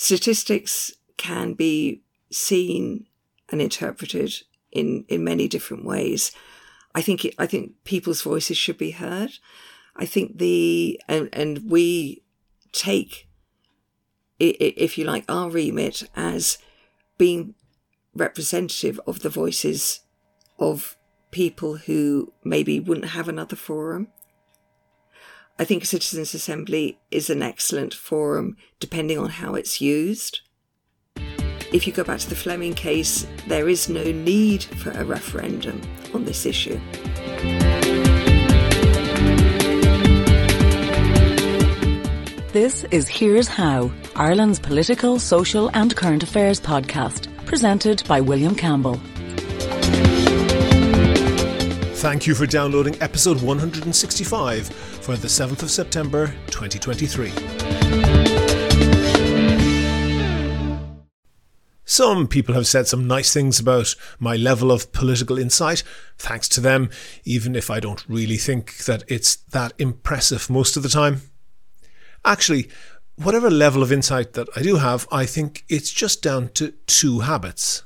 statistics can be seen and interpreted in, in many different ways. I think it, I think people's voices should be heard. I think the and, and we take, if you like, our remit as being representative of the voices of people who maybe wouldn't have another forum. I think citizens' assembly is an excellent forum depending on how it's used. If you go back to the Fleming case, there is no need for a referendum on this issue. This is Here's How, Ireland's political, social, and current affairs podcast, presented by William Campbell. Thank you for downloading episode 165 for the 7th of September 2023. Some people have said some nice things about my level of political insight. Thanks to them, even if I don't really think that it's that impressive most of the time. Actually, whatever level of insight that I do have, I think it's just down to two habits.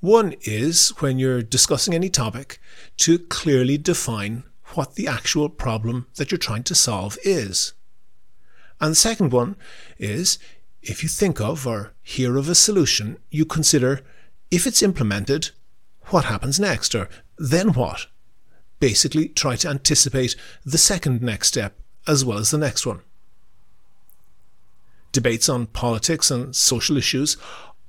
One is when you're discussing any topic to clearly define what the actual problem that you're trying to solve is. And the second one is if you think of or hear of a solution, you consider if it's implemented, what happens next, or then what? Basically, try to anticipate the second next step as well as the next one. Debates on politics and social issues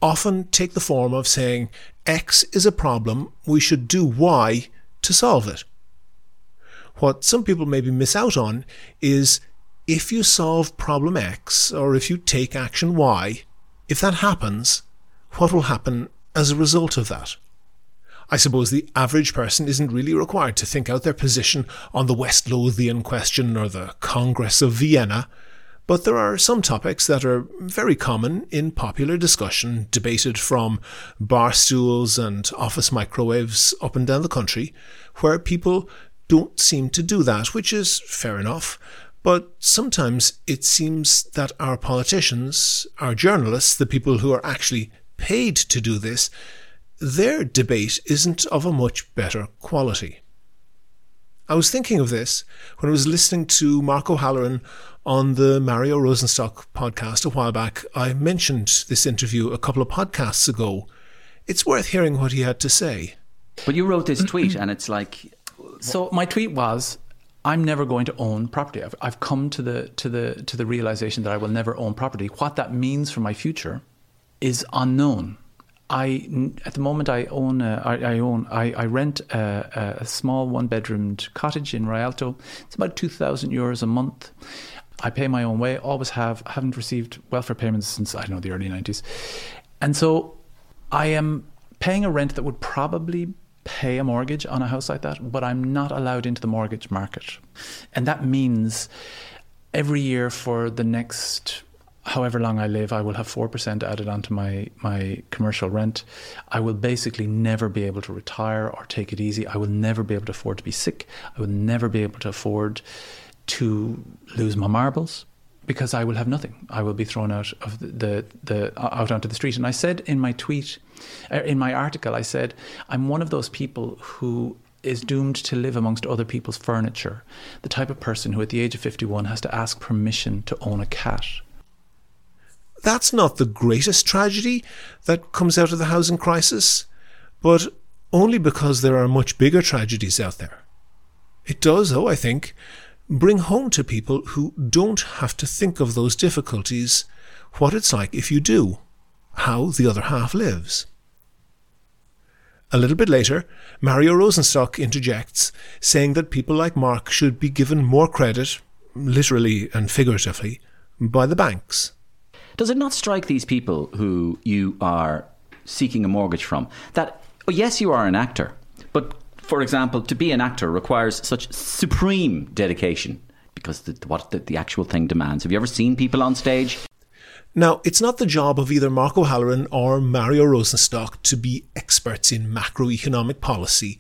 often take the form of saying X is a problem, we should do Y to solve it. What some people maybe miss out on is if you solve problem X or if you take action Y, if that happens, what will happen as a result of that? I suppose the average person isn't really required to think out their position on the West Lothian question or the Congress of Vienna, but there are some topics that are very common in popular discussion, debated from bar stools and office microwaves up and down the country, where people don't seem to do that, which is fair enough. But sometimes it seems that our politicians, our journalists, the people who are actually paid to do this, their debate isn't of a much better quality. I was thinking of this when I was listening to Mark O'Halloran on the Mario Rosenstock podcast a while back. I mentioned this interview a couple of podcasts ago. It's worth hearing what he had to say. But you wrote this tweet, and it's like. So my tweet was I'm never going to own property. I've, I've come to the to the to the realization that I will never own property. What that means for my future is unknown. I at the moment I own a, I, I own I, I rent a, a small one bedroomed cottage in Rialto. It's about two thousand euros a month. I pay my own way. Always have. Haven't received welfare payments since I don't know the early nineties, and so I am paying a rent that would probably pay a mortgage on a house like that, but I'm not allowed into the mortgage market. And that means every year for the next however long I live, I will have 4% added onto my, my commercial rent. I will basically never be able to retire or take it easy. I will never be able to afford to be sick. I will never be able to afford to lose my marbles because I will have nothing. I will be thrown out of the, the, the out onto the street. And I said in my tweet, uh, in my article, I said I'm one of those people who is doomed to live amongst other people's furniture. The type of person who, at the age of 51, has to ask permission to own a cat. That's not the greatest tragedy that comes out of the housing crisis, but only because there are much bigger tragedies out there. It does, though, I think, bring home to people who don't have to think of those difficulties what it's like if you do, how the other half lives. A little bit later, Mario Rosenstock interjects, saying that people like Mark should be given more credit, literally and figuratively, by the banks. Does it not strike these people who you are seeking a mortgage from that, oh, yes, you are an actor, but for example, to be an actor requires such supreme dedication because the, what the, the actual thing demands. Have you ever seen people on stage? Now, it's not the job of either Mark O'Halloran or Mario Rosenstock to be experts in macroeconomic policy,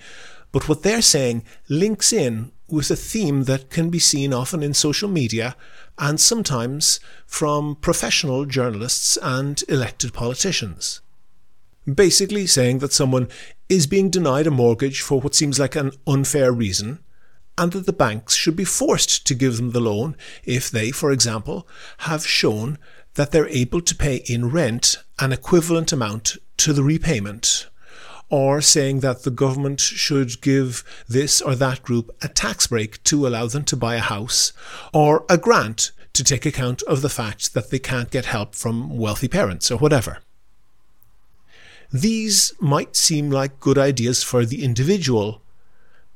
But what they're saying links in with a theme that can be seen often in social media and sometimes from professional journalists and elected politicians. Basically, saying that someone is being denied a mortgage for what seems like an unfair reason, and that the banks should be forced to give them the loan if they, for example, have shown that they're able to pay in rent an equivalent amount to the repayment or saying that the government should give this or that group a tax break to allow them to buy a house, or a grant to take account of the fact that they can't get help from wealthy parents or whatever. These might seem like good ideas for the individual.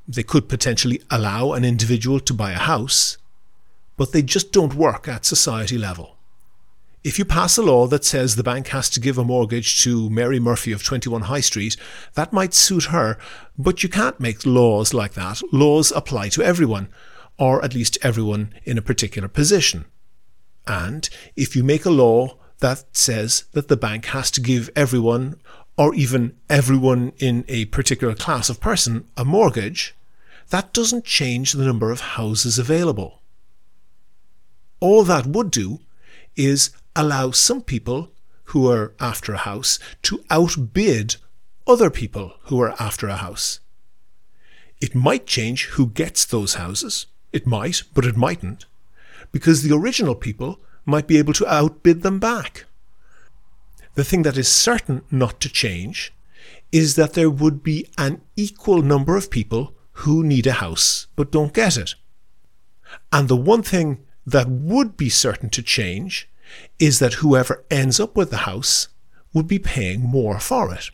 They could potentially allow an individual to buy a house, but they just don't work at society level. If you pass a law that says the bank has to give a mortgage to Mary Murphy of 21 High Street, that might suit her, but you can't make laws like that. Laws apply to everyone, or at least everyone in a particular position. And if you make a law that says that the bank has to give everyone, or even everyone in a particular class of person, a mortgage, that doesn't change the number of houses available. All that would do is allow some people who are after a house to outbid other people who are after a house. It might change who gets those houses. It might, but it mightn't, because the original people might be able to outbid them back. The thing that is certain not to change is that there would be an equal number of people who need a house but don't get it. And the one thing that would be certain to change is that whoever ends up with the house would be paying more for it.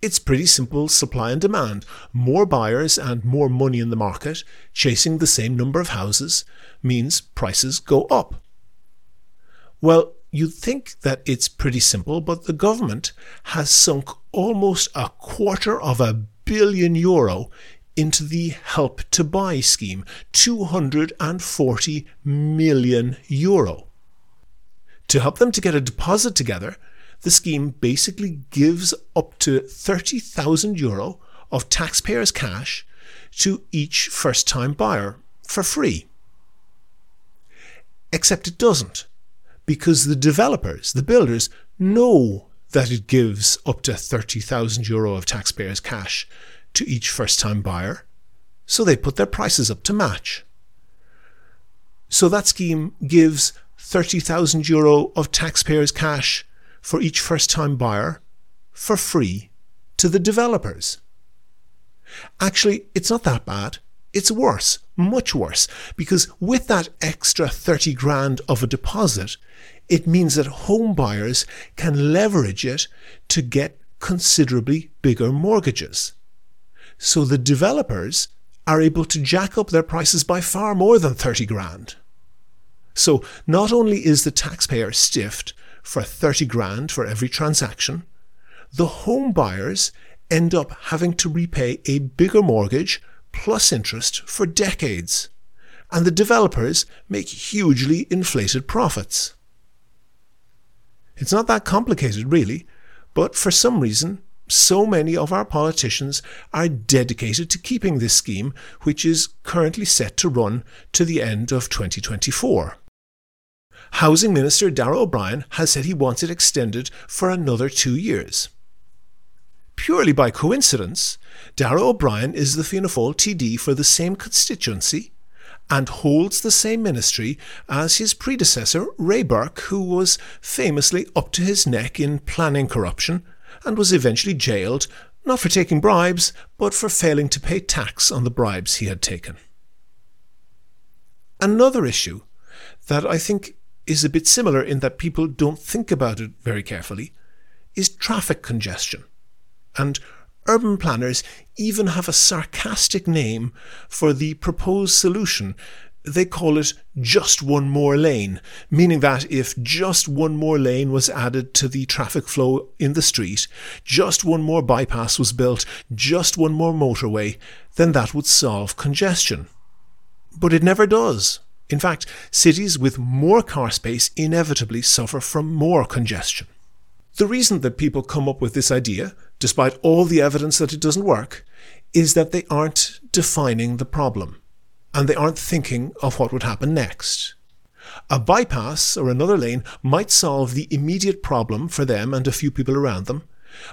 It's pretty simple supply and demand. More buyers and more money in the market chasing the same number of houses means prices go up. Well, you'd think that it's pretty simple, but the government has sunk almost a quarter of a billion euro into the Help to Buy scheme 240 million euro. To help them to get a deposit together, the scheme basically gives up to 30,000 euro of taxpayers' cash to each first time buyer for free. Except it doesn't, because the developers, the builders, know that it gives up to 30,000 euro of taxpayers' cash to each first time buyer, so they put their prices up to match. So that scheme gives 30,000 euro of taxpayers' cash for each first time buyer for free to the developers. Actually, it's not that bad. It's worse, much worse, because with that extra 30 grand of a deposit, it means that home buyers can leverage it to get considerably bigger mortgages. So the developers are able to jack up their prices by far more than 30 grand. So not only is the taxpayer stiffed for 30 grand for every transaction, the home buyers end up having to repay a bigger mortgage plus interest for decades. And the developers make hugely inflated profits. It's not that complicated, really, but for some reason, so many of our politicians are dedicated to keeping this scheme, which is currently set to run to the end of 2024. Housing Minister Darragh O'Brien has said he wants it extended for another two years. Purely by coincidence, Darragh O'Brien is the Fianna Fáil TD for the same constituency and holds the same ministry as his predecessor, Ray Burke, who was famously up to his neck in planning corruption and was eventually jailed, not for taking bribes, but for failing to pay tax on the bribes he had taken. Another issue that I think is a bit similar in that people don't think about it very carefully is traffic congestion. And urban planners even have a sarcastic name for the proposed solution. They call it just one more lane, meaning that if just one more lane was added to the traffic flow in the street, just one more bypass was built, just one more motorway, then that would solve congestion. But it never does. In fact, cities with more car space inevitably suffer from more congestion. The reason that people come up with this idea, despite all the evidence that it doesn't work, is that they aren't defining the problem and they aren't thinking of what would happen next. A bypass or another lane might solve the immediate problem for them and a few people around them,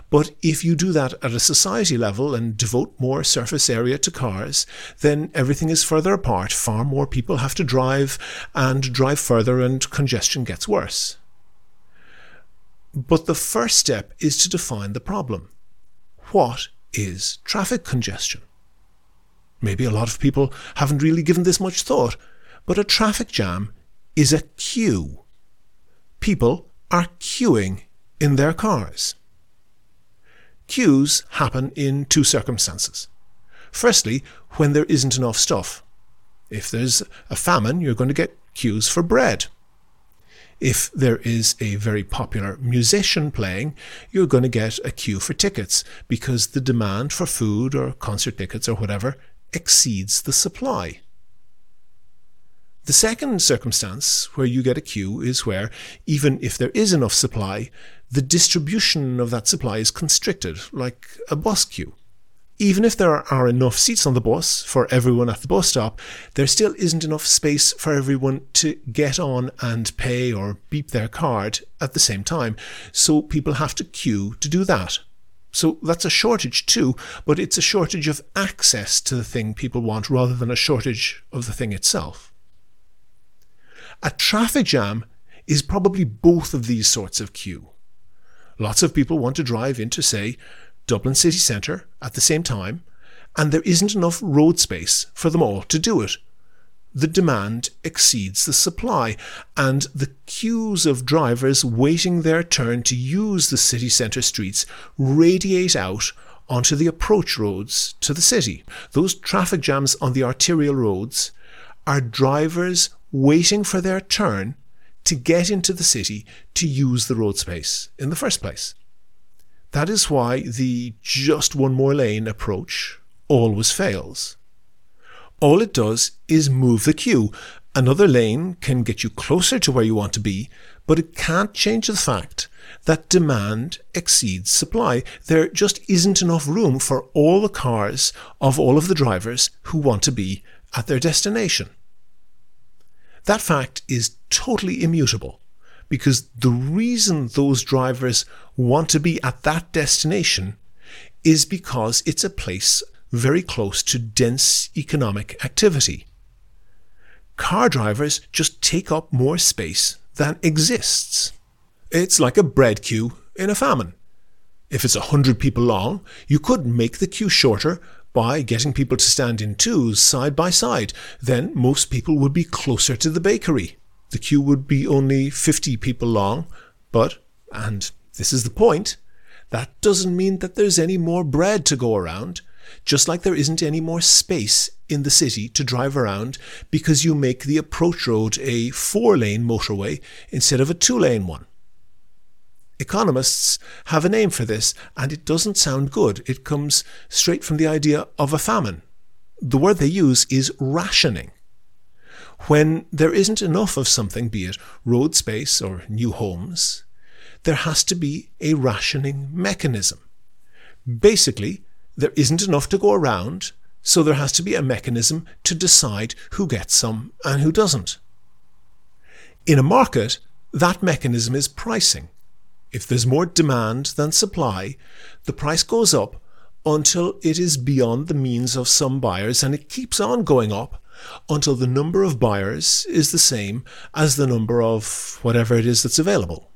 but if you do that at a society level and devote more surface area to cars, then everything is further apart. Far more people have to drive and drive further, and congestion gets worse. But the first step is to define the problem. What is traffic congestion? Maybe a lot of people haven't really given this much thought, but a traffic jam is a queue. People are queuing in their cars. Queues happen in two circumstances. Firstly, when there isn't enough stuff. If there's a famine, you're going to get queues for bread. If there is a very popular musician playing, you're going to get a queue for tickets because the demand for food or concert tickets or whatever exceeds the supply. The second circumstance where you get a queue is where, even if there is enough supply, the distribution of that supply is constricted, like a bus queue. Even if there are enough seats on the bus for everyone at the bus stop, there still isn't enough space for everyone to get on and pay or beep their card at the same time, so people have to queue to do that. So that's a shortage too, but it's a shortage of access to the thing people want rather than a shortage of the thing itself. A traffic jam is probably both of these sorts of queue. Lots of people want to drive into, say, Dublin city centre at the same time, and there isn't enough road space for them all to do it. The demand exceeds the supply, and the queues of drivers waiting their turn to use the city centre streets radiate out onto the approach roads to the city. Those traffic jams on the arterial roads are drivers waiting for their turn to get into the city to use the road space in the first place. That is why the just one more lane approach always fails. All it does is move the queue. Another lane can get you closer to where you want to be, but it can't change the fact that demand exceeds supply. There just isn't enough room for all the cars of all of the drivers who want to be at their destination. That fact is totally immutable because the reason those drivers want to be at that destination is because it's a place very close to dense economic activity. Car drivers just take up more space than exists. It's like a bread queue in a famine. If it's a hundred people long, you could make the queue shorter by getting people to stand in twos side by side. Then most people would be closer to the bakery. The queue would be only 50 people long, but, and this is the point, that doesn't mean that there's any more bread to go around, just like there isn't any more space in the city to drive around because you make the approach road a four lane motorway instead of a two lane one. Economists have a name for this, and it doesn't sound good. It comes straight from the idea of a famine. The word they use is rationing. When there isn't enough of something, be it road space or new homes, there has to be a rationing mechanism. Basically, there isn't enough to go around, so there has to be a mechanism to decide who gets some and who doesn't. In a market, that mechanism is pricing. If there's more demand than supply, the price goes up until it is beyond the means of some buyers and it keeps on going up until the number of buyers is the same as the number of whatever it is that's available.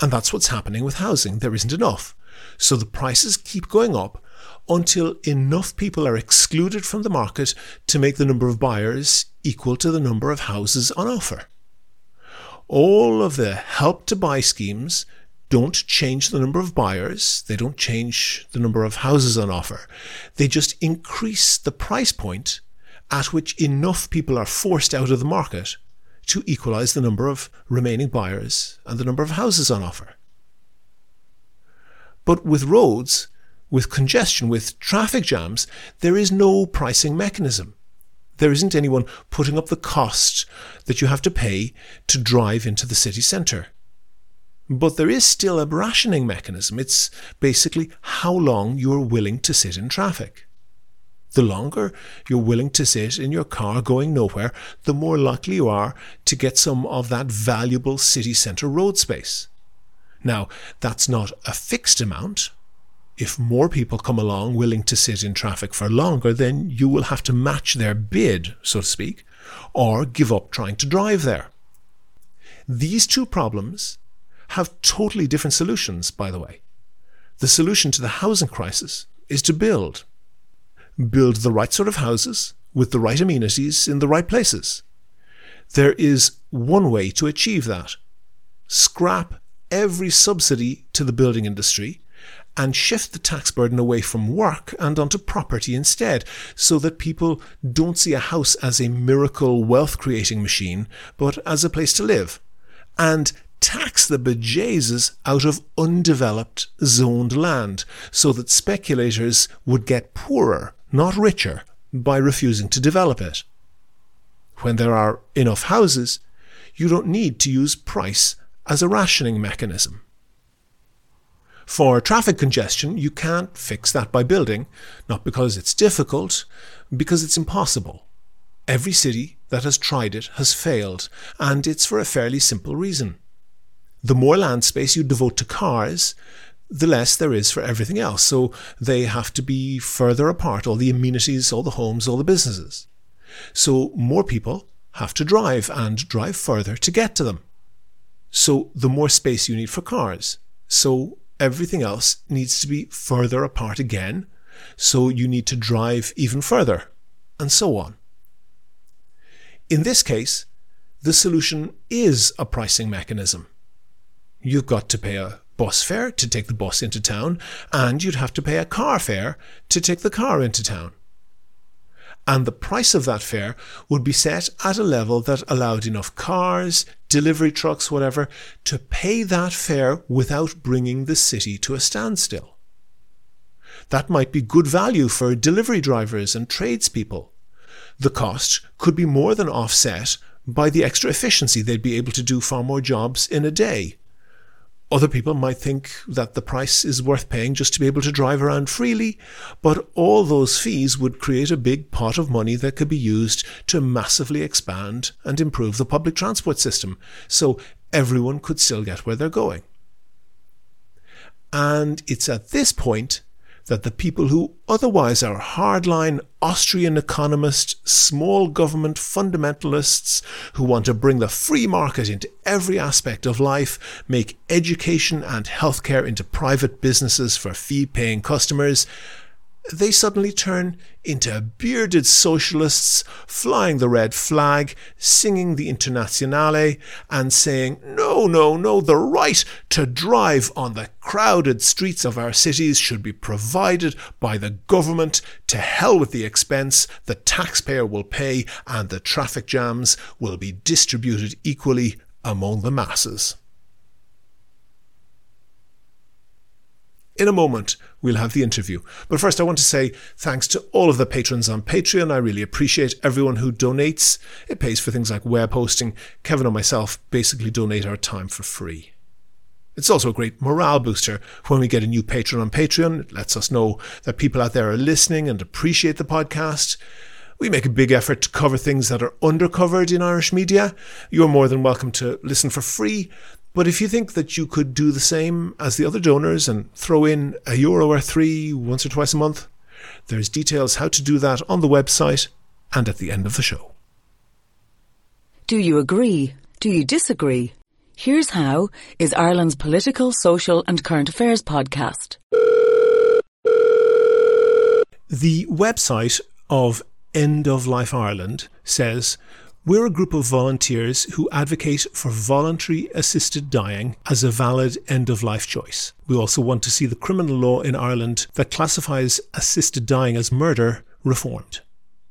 And that's what's happening with housing. There isn't enough. So the prices keep going up until enough people are excluded from the market to make the number of buyers equal to the number of houses on offer all of the help to buy schemes don't change the number of buyers, they don't change the number of houses on offer. They just increase the price point at which enough people are forced out of the market to equalize the number of remaining buyers and the number of houses on offer. But with roads, with congestion, with traffic jams, there is no pricing mechanism. There isn't anyone putting up the cost that you have to pay to drive into the city centre. But there is still a rationing mechanism. It's basically how long you're willing to sit in traffic. The longer you're willing to sit in your car going nowhere, the more likely you are to get some of that valuable city centre road space. Now, that's not a fixed amount. If more people come along willing to sit in traffic for longer, then you will have to match their bid, so to speak, or give up trying to drive there. These two problems have totally different solutions, by the way. The solution to the housing crisis is to build. Build the right sort of houses with the right amenities in the right places. There is one way to achieve that. Scrap every subsidy to the building industry and shift the tax burden away from work and onto property instead, so that people don't see a house as a miracle wealth creating machine, but as a place to live. And tax the bejesus out of undeveloped zoned land, so that speculators would get poorer, not richer, by refusing to develop it. When there are enough houses, you don't need to use price as a rationing mechanism. For traffic congestion, you can't fix that by building, not because it's difficult, because it's impossible. Every city that has tried it has failed, and it's for a fairly simple reason. The more land space you devote to cars, the less there is for everything else. So they have to be further apart, all the amenities, all the homes, all the businesses. So more people have to drive and drive further to get to them. So the more space you need for cars. So everything else needs to be further apart again. So you need to drive even further, and so on. In this case, the solution is a pricing mechanism. You've got to pay a bus fare to take the bus into town, and you'd have to pay a car fare to take the car into town and the price of that fare would be set at a level that allowed enough cars, delivery trucks, whatever, to pay that fare without bringing the city to a standstill. That might be good value for delivery drivers and tradespeople. The cost could be more than offset by the extra efficiency they'd be able to do far more jobs in a day. Other people might think that the price is worth paying just to be able to drive around freely, but all those fees would create a big pot of money that could be used to massively expand and improve the public transport system, so everyone could still get where they're going. And it's at this point that the people who otherwise are hardline Austrian economists, small government fundamentalists who want to bring the free market into every aspect of life, make education and healthcare into private businesses for fee paying customers, they suddenly turn into bearded socialists flying the red flag, singing the Internationale, and saying, no, no, no, the right to drive on the crowded streets of our cities should be provided by the government. To hell with the expense, the taxpayer will pay, and the traffic jams will be distributed equally among the masses. In a moment, we'll have the interview. But first, I want to say thanks to all of the patrons on Patreon. I really appreciate everyone who donates. It pays for things like web hosting. Kevin and myself basically donate our time for free. It's also a great morale booster when we get a new patron on Patreon. It lets us know that people out there are listening and appreciate the podcast. We make a big effort to cover things that are undercovered in Irish media. You're more than welcome to listen for free. But if you think that you could do the same as the other donors and throw in a euro or three once or twice a month, there's details how to do that on the website and at the end of the show. Do you agree? Do you disagree? Here's How is Ireland's political, social, and current affairs podcast. The website of End of Life Ireland says we're a group of volunteers who advocate for voluntary assisted dying as a valid end of life choice. We also want to see the criminal law in Ireland that classifies assisted dying as murder reformed.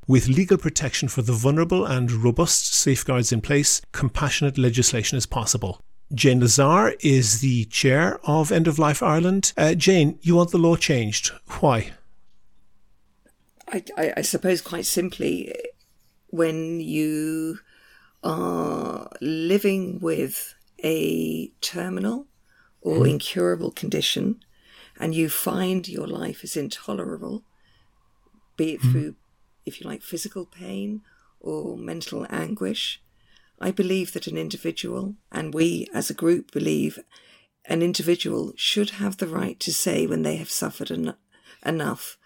With legal protection for the vulnerable and robust safeguards in place, compassionate legislation is possible. Janie Lazar is the chair of End of Life Ireland. Uh, Janie, you want the law changed. Why? I, I, I suppose quite simply, when you are living with a terminal or hmm. incurable condition and you find your life is intolerable, be it hmm. through, if you like, physical pain or mental anguish, I believe that an individual, and we as a group believe an individual should have the right to say when they have suffered en- enough.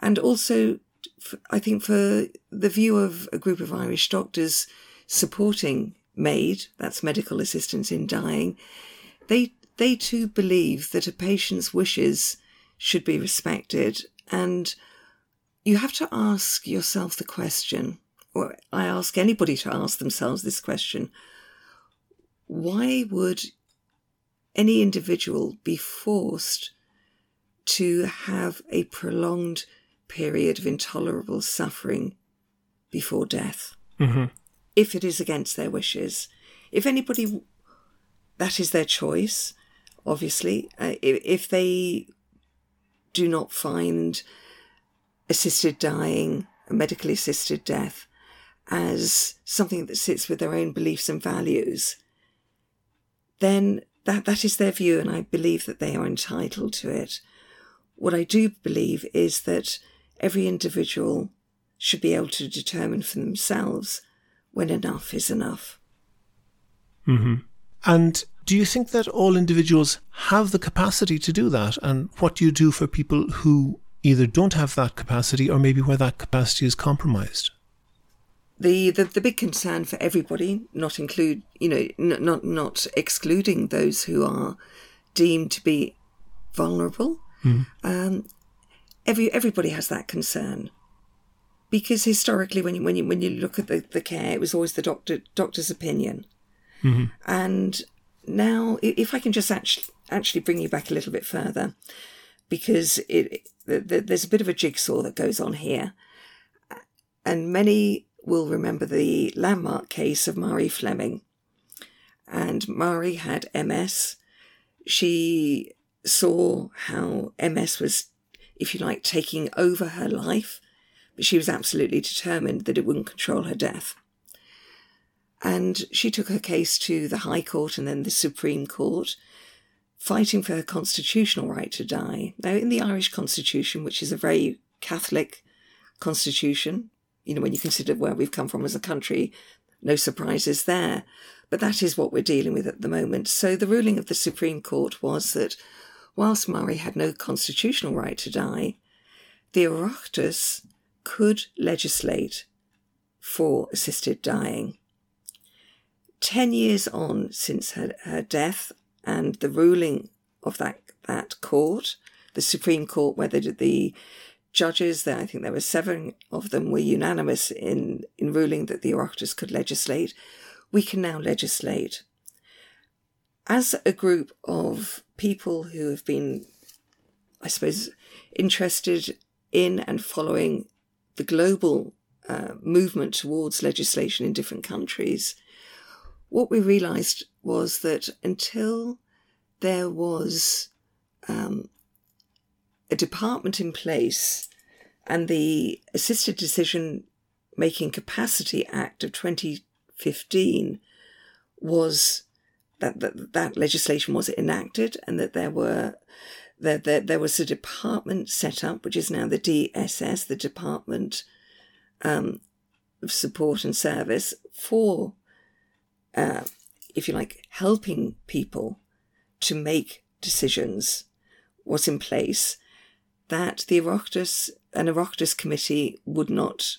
And also, I think for the view of a group of Irish doctors supporting MAID, that's medical assistance in dying, they they too believe that a patient's wishes should be respected. And you have to ask yourself the question, or I ask anybody to ask themselves this question why would any individual be forced to have a prolonged period of intolerable suffering before death? Mm-hmm. If it is against their wishes. If anybody, that is their choice obviously. Uh, if, if they do not find assisted dying, medically assisted death, as something that sits with their own beliefs and values, then that, that is their view, and I believe that they are entitled to it. What I do believe is that every individual should be able to determine for themselves when enough is enough. Mm-hmm. And do you think that all individuals have the capacity to do that? And what do you do for people who either don't have that capacity or maybe where that capacity is compromised? The, the, the big concern for everybody, not include you know n- not not excluding those who are deemed to be vulnerable. Mm-hmm. Um, every everybody has that concern because historically, when you when you when you look at the, the care, it was always the doctor doctor's opinion, mm-hmm. and now, if I can just actually actually bring you back a little bit further, because it, it there's a bit of a jigsaw that goes on here, and many will remember the landmark case of Marie Fleming. And Marie had MS. She saw how MS was, if you like, taking over her life, but she was absolutely determined that it wouldn't control her death. And she took her case to the High Court and then the Supreme Court, fighting for her constitutional right to die. Now, in the Irish Constitution, which is a very Catholic constitution, you know, when you consider where we've come from as a country, no surprises there. But that is what we're dealing with at the moment. So the ruling of the Supreme Court was that whilst Marie had no constitutional right to die, the Oireachtas could legislate for assisted dying. 10 years on since her, her death and the ruling of that, that court, the Supreme Court, where the, the judges, there, I think there were seven of them, were unanimous in, in ruling that the Oireachtas could legislate, we can now legislate. As a group of people who have been, I suppose, interested in and following the global uh, movement towards legislation in different countries, what we realized was that until there was um, a department in place and the Assisted Decision Making Capacity Act of 2015 was that, that that legislation was enacted and that there were that there, there was a department set up, which is now the DSS, the Department um, of Support and Service for uh, if you like, helping people to make decisions was in place, that the Oireachtas, an Oireachtas committee would not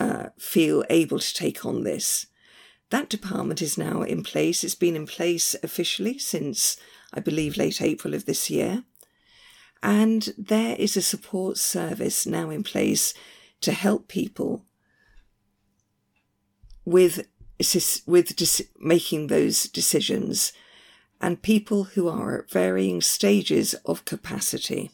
uh, feel able to take on this. That department is now in place. It's been in place officially since, I believe, late April of this year. And there is a support service now in place to help people with with making those decisions and people who are at varying stages of capacity.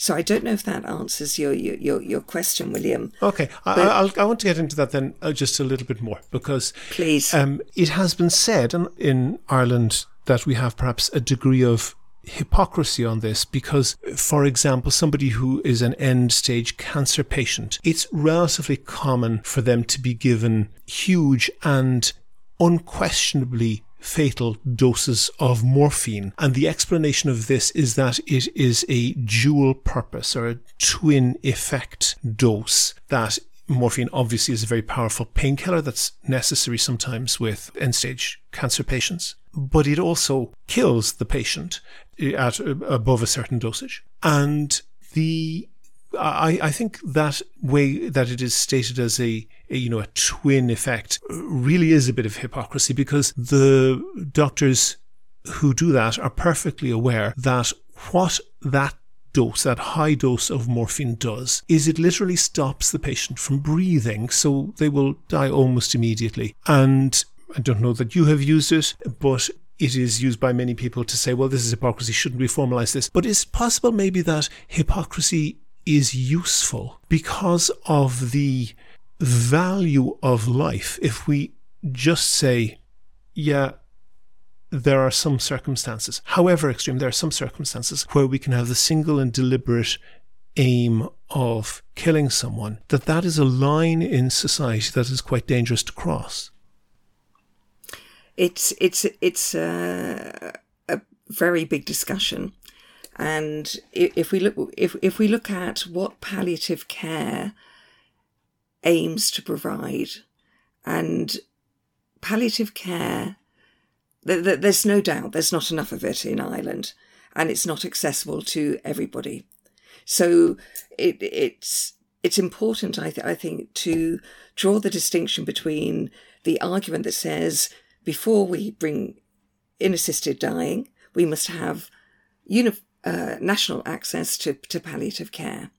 So I don't know if that answers your your your, question, William. Okay, I, I'll, I want to get into that then uh, just a little bit more because please, um, it has been said in, in Ireland that we have perhaps a degree of hypocrisy on this because, for example, somebody who is an end stage cancer patient, it's relatively common for them to be given huge and unquestionably fatal doses of morphine. And the explanation of this is that it is a dual purpose or a twin effect dose that morphine obviously is a very powerful painkiller that's necessary sometimes with end stage cancer patients, but it also kills the patient at above a certain dosage. And the I, I think that way that it is stated as a, a, you know a twin effect really is a bit of hypocrisy because the doctors who do that are perfectly aware that what that dose, that high dose of morphine does, is it literally stops the patient from breathing, so they will die almost immediately. And I don't know that you have used it, but it is used by many people to say, well, this is hypocrisy, shouldn't we formalize this? But is it possible maybe that hypocrisy is useful because of the value of life if we just say, yeah, there are some circumstances, however extreme, there are some circumstances where we can have the single and deliberate aim of killing someone, that that is a line in society that is quite dangerous to cross. It's it's it's a, a very big discussion, and if we look if if we look at what palliative care aims to provide, and palliative care there's no doubt there's not enough of it in Ireland and it's not accessible to everybody. So it, it's it's important, I, th- I think, to draw the distinction between the argument that says before we bring in assisted dying, we must have uni- uh, national access to, to palliative care.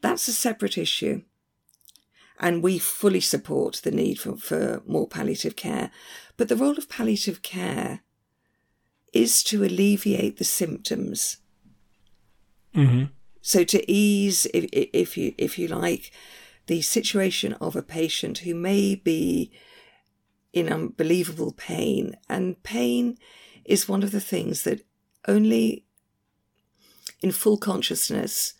That's a separate issue. And we fully support the need for, for more palliative care. But the role of palliative care is to alleviate the symptoms. Mm-hmm. So to ease, if, if you if you like, the situation of a patient who may be in unbelievable pain, and pain is one of the things that only in full consciousness,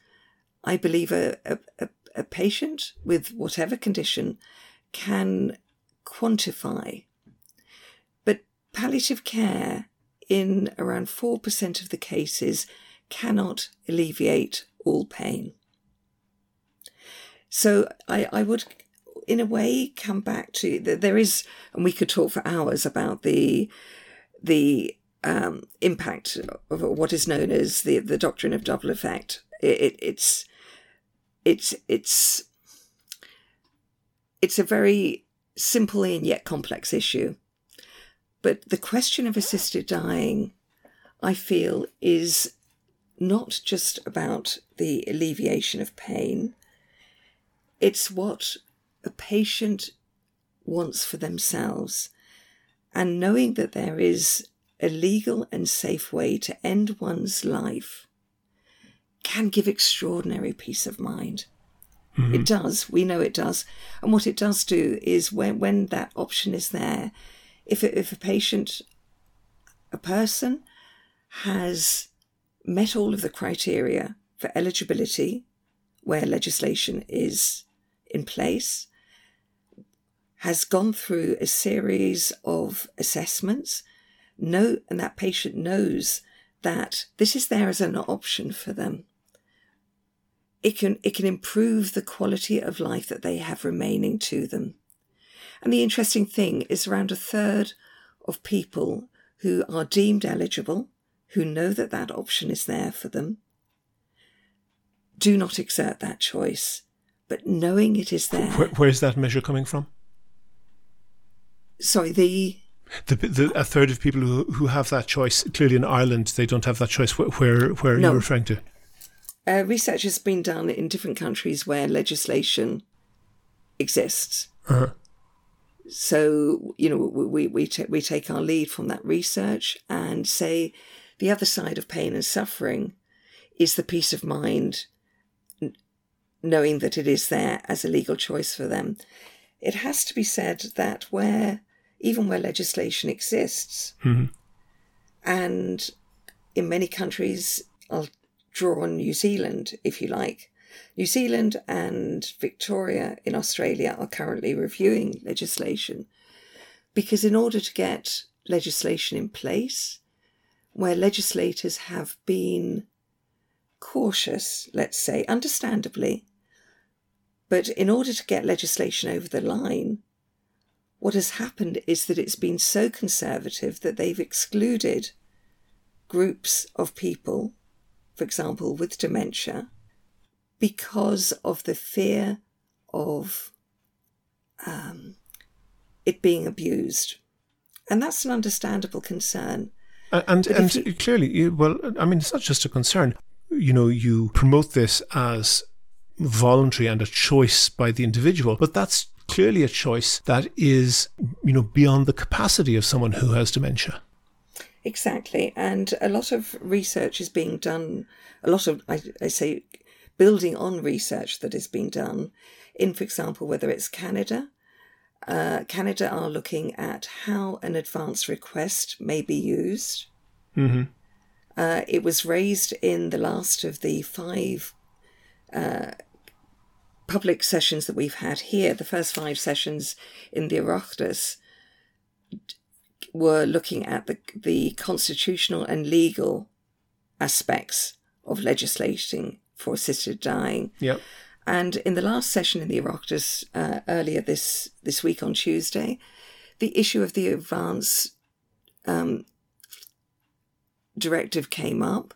I believe a, a, a patient with whatever condition can quantify But palliative care in around 4% of the cases cannot alleviate all pain. So I, I would, in a way, come back to that. There is, and we could talk for hours about the the um, impact of what is known as the the doctrine of double effect. It, it, it's it's it's it's a very simple and yet complex issue. But the question of assisted dying, I feel, is not just about the alleviation of pain, it's what a patient wants for themselves. And knowing that there is a legal and safe way to end one's life can give extraordinary peace of mind. Mm-hmm. It does. We know it does. And what it does do is when, when that option is there, if a, if a patient, a person, has met all of the criteria for eligibility where legislation is in place, has gone through a series of assessments, know, and that patient knows that this is there as an option for them. It can, it can improve the quality of life that they have remaining to them. And the interesting thing is around a third of people who are deemed eligible, who know that that option is there for them, do not exert that choice. But knowing it is there. Where, where is that measure coming from? Sorry, the the, the, a third of people who, who have that choice clearly in Ireland they don't have that choice. Where where, where no. are you referring to? Uh, research has been done in different countries where legislation exists. Uh-huh. So, you know, we, we, t- we take our lead from that research and say the other side of pain and suffering is the peace of mind, knowing that it is there as a legal choice for them. It has to be said that where, even where legislation exists, mm-hmm. and in many countries, I'll draw on New Zealand, if you like, New Zealand and Victoria in Australia are currently reviewing legislation because, in order to get legislation in place where legislators have been cautious, let's say, understandably. But in order to get legislation over the line, what has happened is that it's been so conservative that they've excluded groups of people, for example, with dementia, because of the fear of um, it being abused. And that's an understandable concern. And and, you, clearly, well, I mean, it's not just a concern. You know, you promote this as voluntary and a choice by the individual, but that's clearly a choice that is, you know, beyond the capacity of someone who has dementia. Exactly. And a lot of research is being done, a lot of, I, I say, building on research that is being done in, for example, whether it's Canada. Uh, Canada are looking at how an advance request may be used. Mm-hmm. Uh, it was raised in the last of the five uh, public sessions that we've had here, the first five sessions in the Oireachtas were looking at the, the constitutional and legal aspects of legislating for assisted dying. Yep. And in the last session in the Oireachtas uh, earlier this, this week on Tuesday, the issue of the advance um, directive came up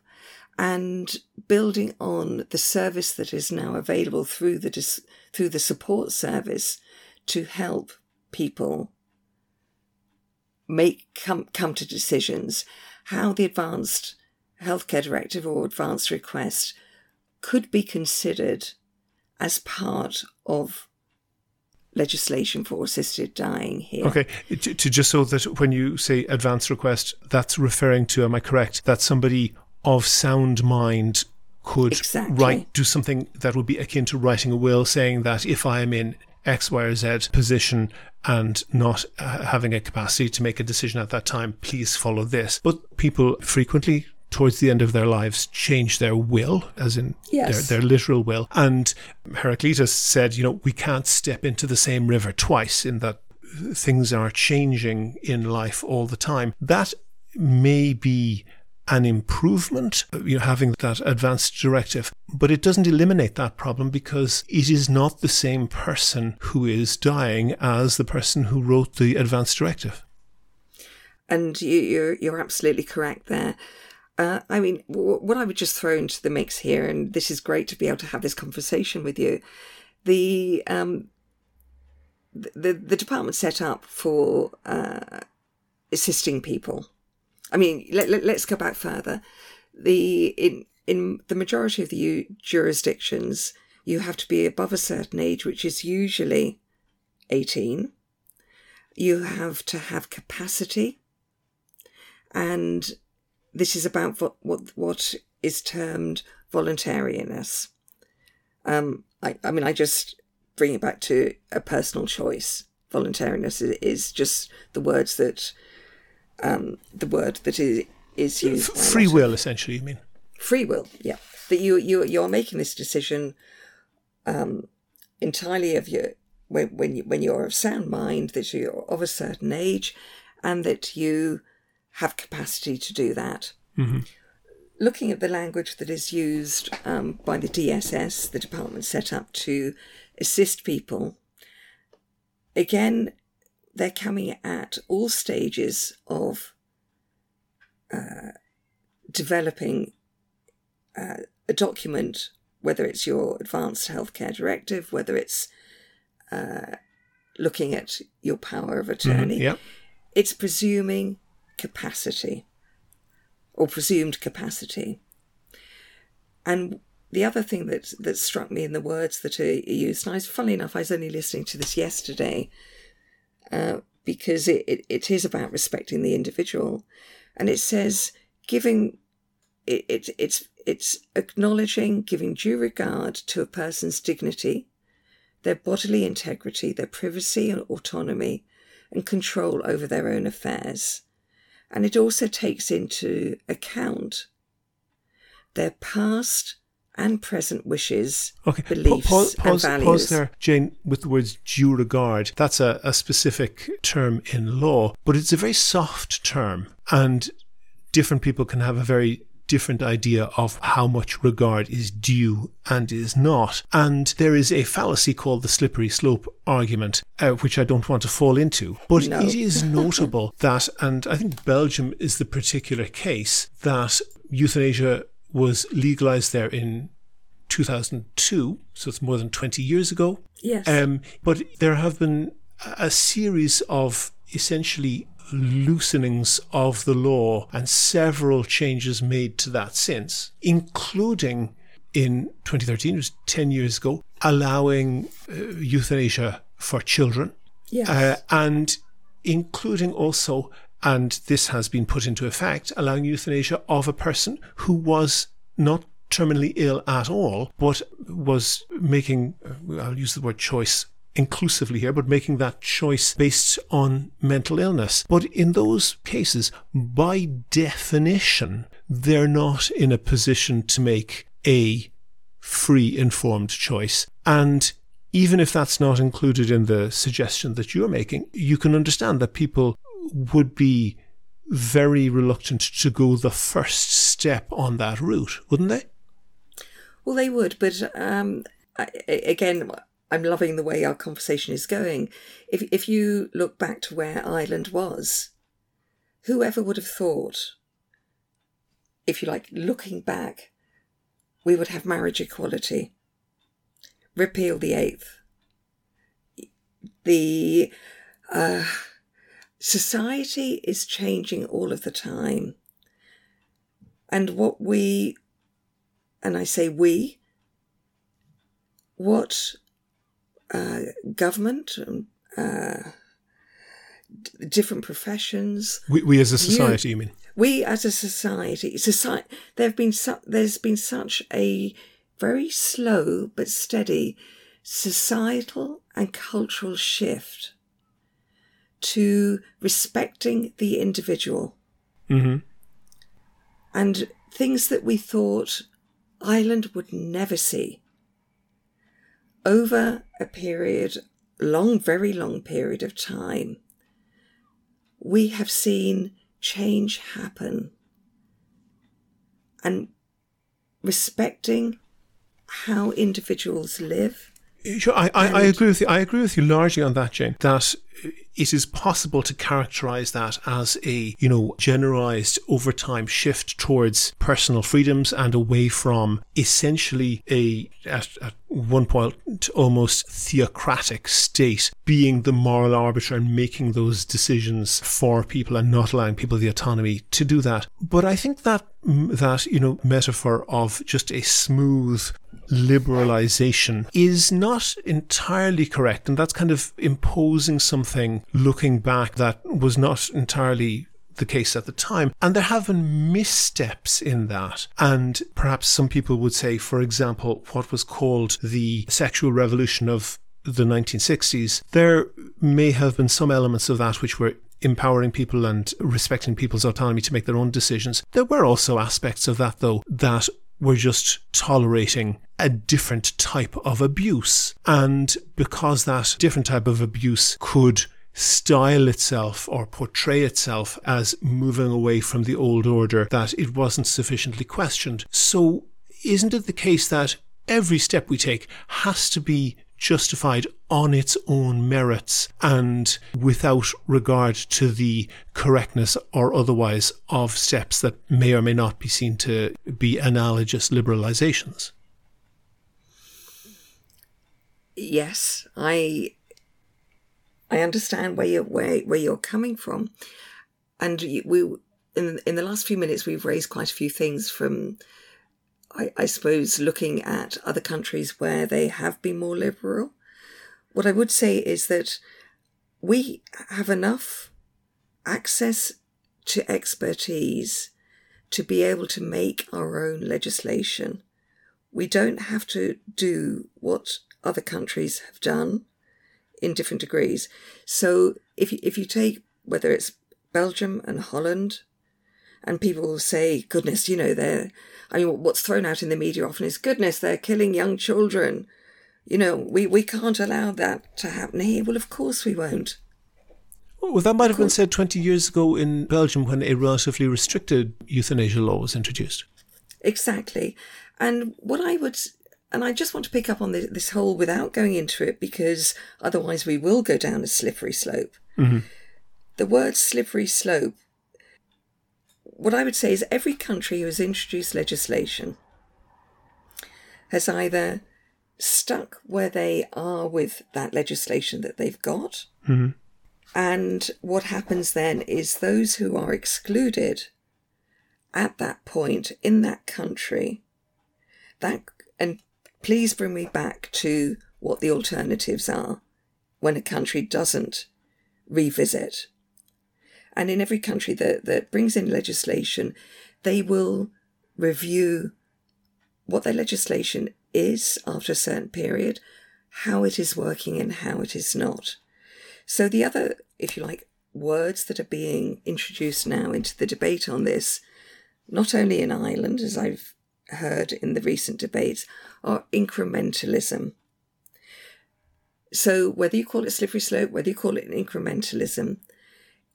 and building on the service that is now available through the through the support service to help people make come come to decisions how the advanced healthcare directive or advanced request could be considered as part of legislation for assisted dying here. Okay, to, to, just so that when you say advance request, that's referring to, am I correct, that somebody of sound mind could exactly. write, do something that would be akin to writing a will, saying that if I am in X, Y, or Z position and not uh, having a capacity to make a decision at that time, please follow this. But people frequently towards the end of their lives change their will, as in yes. their, their literal will. And Heraclitus said, you know, we can't step into the same river twice in that things are changing in life all the time. That may be an improvement, you know, having that advanced directive, but it doesn't eliminate that problem because it is not the same person who is dying as the person who wrote the advanced directive. And you, you're you're absolutely correct there. Uh, I mean, w- what I would just throw into the mix here, and this is great to be able to have this conversation with you. The um, the the department set up for uh, assisting people. I mean, let, let, us go back further. The in in the majority of the U- jurisdictions, you have to be above a certain age, which is usually eighteen. You have to have capacity, and this is about what what, what is termed voluntariness. Um, I, I mean, I just bring it back to a personal choice. Voluntariness is, is just the words that um, the word that is is used. F- free will, essentially. You mean free will? Yeah, that you you you're making this decision um, entirely of your when when you when you're of sound mind, that you're of a certain age, and that you have capacity to do that. Mm-hmm. Looking at the language that is used um, by the DSS, the department set up to assist people, again, they're coming at all stages of uh, developing uh, a document, whether it's your advanced healthcare directive, whether it's uh, looking at your power of attorney. Mm-hmm. Yep. It's presuming capacity or presumed capacity. And the other thing that that struck me in the words that are used, and I was, funnily enough, I was only listening to this yesterday, uh, because it, it, it is about respecting the individual, and it says giving it, it it's it's acknowledging giving due regard to a person's dignity, their bodily integrity, their privacy and autonomy, and control over their own affairs. And it also takes into account their past and present wishes, Okay, pa- beliefs, pause, pause, and values. pause there, Jane, with the words due regard. That's a, a specific term in law, but it's a very soft term, and different people can have a very different idea of how much regard is due and is not. And there is a fallacy called the slippery slope argument, uh, which I don't want to fall into. But No. it is notable that, and I think Belgium is the particular case, that euthanasia was legalized there in 2002, so it's more than 20 years ago. Yes. Um, but there have been a series of essentially loosenings of the law and several changes made to that since, including in 2013, it was 10 years ago, allowing uh, euthanasia for children. yes. Uh, and including also, and this has been put into effect, allowing euthanasia of a person who was not terminally ill at all, but was making, I'll use the word choice inclusively here, but making that choice based on mental illness. But in those cases, by definition, they're not in a position to make a free informed choice. And even if that's not included in the suggestion that you're making, you can understand that people would be very reluctant to go the first step on that route, wouldn't they? Well, they would, but um, I, again, I'm loving the way our conversation is going. If if you look back to where Ireland was, whoever would have thought, if you like, looking back, we would have marriage equality, repeal the eighth, the uh, society is changing all of the time, and what we and I say we, what uh, government, um, uh, d- different professions, We, we as a society, you mean? we as a society, society, there have been su- there's been such a very slow but steady societal and cultural shift to respecting the individual hmm and things that we thought Ireland would never see. Over a period, long, very long period of time, we have seen change happen and respecting how individuals live. Sure, I, I, I agree with you. I agree with you largely on that, Jane. That it is possible to characterize that as a you know generalized over time shift towards personal freedoms and away from essentially a at, at one point almost theocratic state being the moral arbiter and making those decisions for people and not allowing people the autonomy to do that. But I think that that you know metaphor of just a smooth liberalization is not entirely correct. And that's kind of imposing something looking back that was not entirely the case at the time. And there have been missteps in that. And perhaps some people would say, for example, what was called the sexual revolution of the 1960s, there may have been some elements of that which were empowering people and respecting people's autonomy to make their own decisions. There were also aspects of that, though, that were just tolerating a different type of abuse. And because that different type of abuse could style itself or portray itself as moving away from the old order, that it wasn't sufficiently questioned. So, isn't it the case that every step we take has to be justified on its own merits and without regard to the correctness or otherwise of steps that may or may not be seen to be analogous liberalizations. Yes, I I understand where you're where, where you're coming from, and we in in the last few minutes we've raised quite a few things from. I, I suppose looking at other countries where they have been more liberal, what I would say is that we have enough access to expertise to be able to make our own legislation. We don't have to do what other countries have done in different degrees. So if if you take whether it's Belgium and Holland and people say, "Goodness, you know, they're." I mean, what's thrown out in the media often is, "Goodness, they're killing young children." You know, we we can't allow that to happen here. Well, of course we won't. Well, that might have been said 20 years ago in Belgium when a relatively restricted euthanasia law was introduced. Exactly. And what I would, and I just want to pick up on this, this whole without going into it because otherwise we will go down a slippery slope. Mm-hmm. The word slippery slope, what I would say is every country who has introduced legislation has either stuck where they are with that legislation that they've got. Mm-hmm. And what happens then is those who are excluded at that point in that country, that and please bring me back to what the alternatives are when a country doesn't revisit. And in every country that, that brings in legislation, they will review what their legislation is after a certain period, how it is working and how it is not. So the other, if you like, words that are being introduced now into the debate on this, not only in Ireland, as I've heard in the recent debates, are incrementalism. So whether you call it slippery slope, whether you call it incrementalism,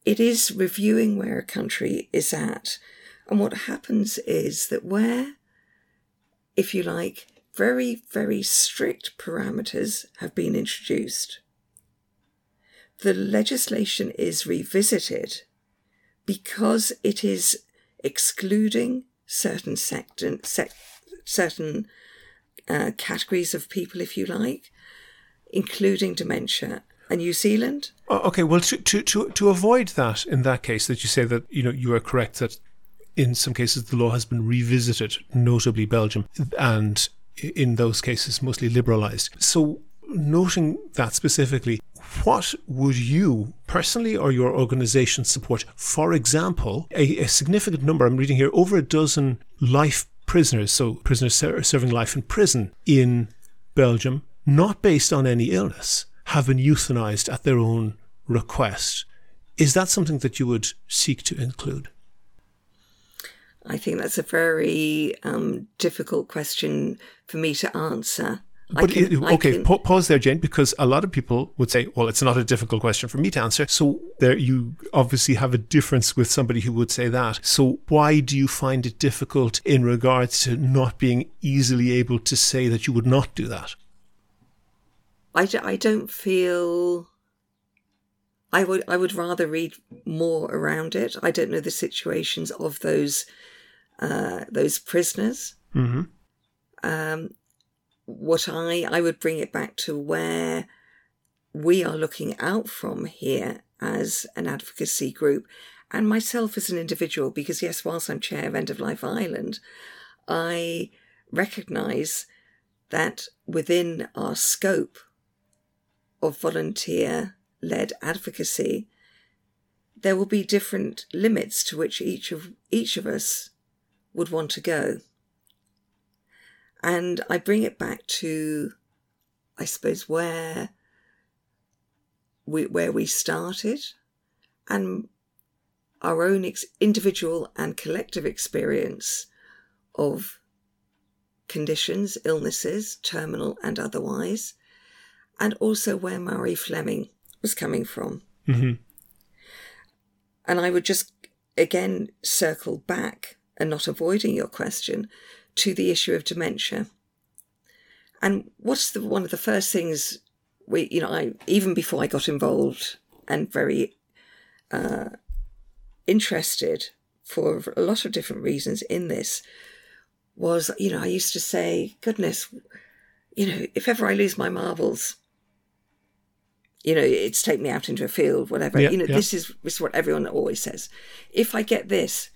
it is reviewing where a country is at. And what happens is that where, if you like, very, very strict parameters have been introduced, the legislation is revisited because it is excluding certain sector, sec, certain uh, categories of people, if you like, including dementia. And New Zealand, Okay, well, to, to, to, to avoid that, in that case, that you say that, you know, you are correct that in some cases the law has been revisited, notably Belgium, and in those cases mostly liberalised. So, noting that specifically, what would you personally or your organisation support? For example, a, a significant number, I'm reading here, over a dozen life prisoners, so prisoners ser- serving life in prison in Belgium, not based on any illness, have been euthanized at their own request. Is that something that you would seek to include? I think that's a very um, difficult question for me to answer. But can- it, okay, can- pa- pause there, Jane, because a lot of people would say, "Well, it's not a difficult question for me to answer." So there, you obviously have a difference with somebody who would say that. So why do you find it difficult in regards to not being easily able to say that you would not do that? I, d- I don't feel. I would I would rather read more around it. I don't know the situations of those uh, those prisoners. Mm-hmm. Um, what I I would bring it back to where we are looking out from here as an advocacy group, and myself as an individual. Because yes, whilst I'm chair of End of Life Ireland, I recognise that within our scope of volunteer led advocacy, there will be different limits to which each of each of us would want to go. And I bring it back to, I suppose, where we where we started, and our own ex- individual and collective experience of conditions, illnesses, terminal and otherwise, and also where Marie Fleming was coming from. Mm-hmm. And I would just again circle back and not avoiding your question to the issue of dementia. And what's the one of the first things we, you know, I even before I got involved and very uh, interested for a lot of different reasons in this was, you know, I used to say, goodness, you know, if ever I lose my marbles, you know, it's take me out into a field, whatever. Yeah, you know, yeah. this is this is what everyone always says. If I get this,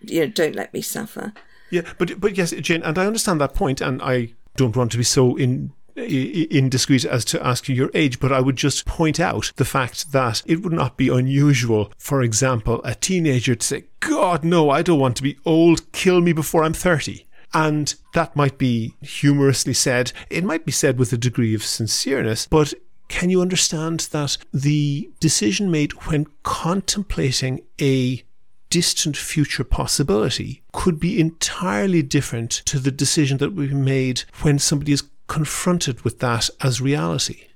you know, don't let me suffer. Yeah, but but yes, Jane, and I understand that point, and I don't want to be so in indiscreet as to ask you your age, but I would just point out the fact that it would not be unusual, for example, a teenager to say, "God, no, I don't want to be old. Kill me before I'm 30." And that might be humorously said. It might be said with a degree of sincereness, but can you understand that the decision made when contemplating a distant future possibility could be entirely different to the decision that we made when somebody is confronted with that as reality.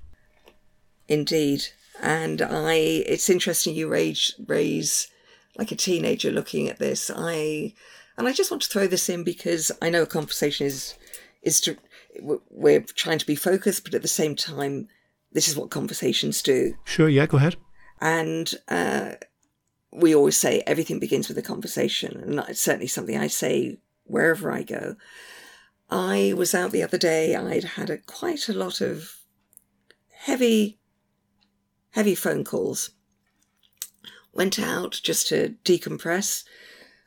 Indeed. And I, it's interesting you raise, raise like a teenager looking at this. I, and I just want to throw this in because I know a conversation is, is to, we're trying to be focused, but at the same time, this is what conversations do. Sure, yeah, go ahead. And uh, we always say everything begins with a conversation, and it's certainly something I say wherever I go. I was out the other day. I'd had a, quite a lot of heavy, heavy phone calls. Went out just to decompress.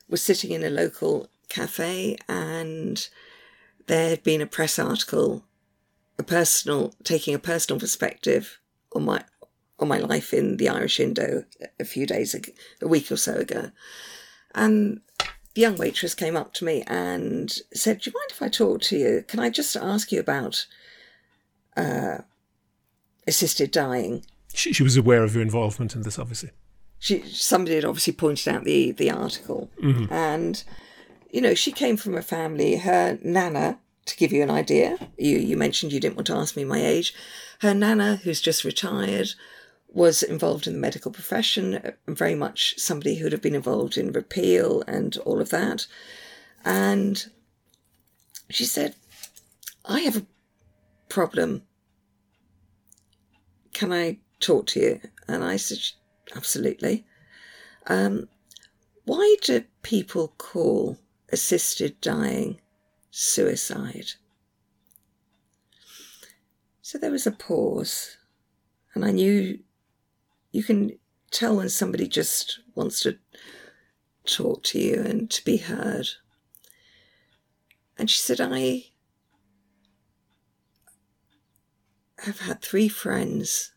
Was sitting in a local cafe, and there had been a press article, a personal taking a personal perspective on my on my life in the Irish Indo a few days ago, a week or so ago, and the young waitress came up to me and said, "Do you mind if I talk to you? Can I just ask you about uh, assisted dying?" She, she was aware of your involvement in this, obviously. She somebody had obviously pointed out the the article, mm-hmm. and you know she came from a family. Her nana, to give you an idea, you you mentioned you didn't want to ask me my age. Her nana, who's just retired, was involved in the medical profession, uh, very much somebody who'd have been involved in repeal and all of that. And she said, I have a problem. Can I talk to you? And I said, absolutely. Um, why do people call assisted dying suicide? So there was a pause, and I knew you can tell when somebody just wants to talk to you and to be heard. And she said, I have had three friends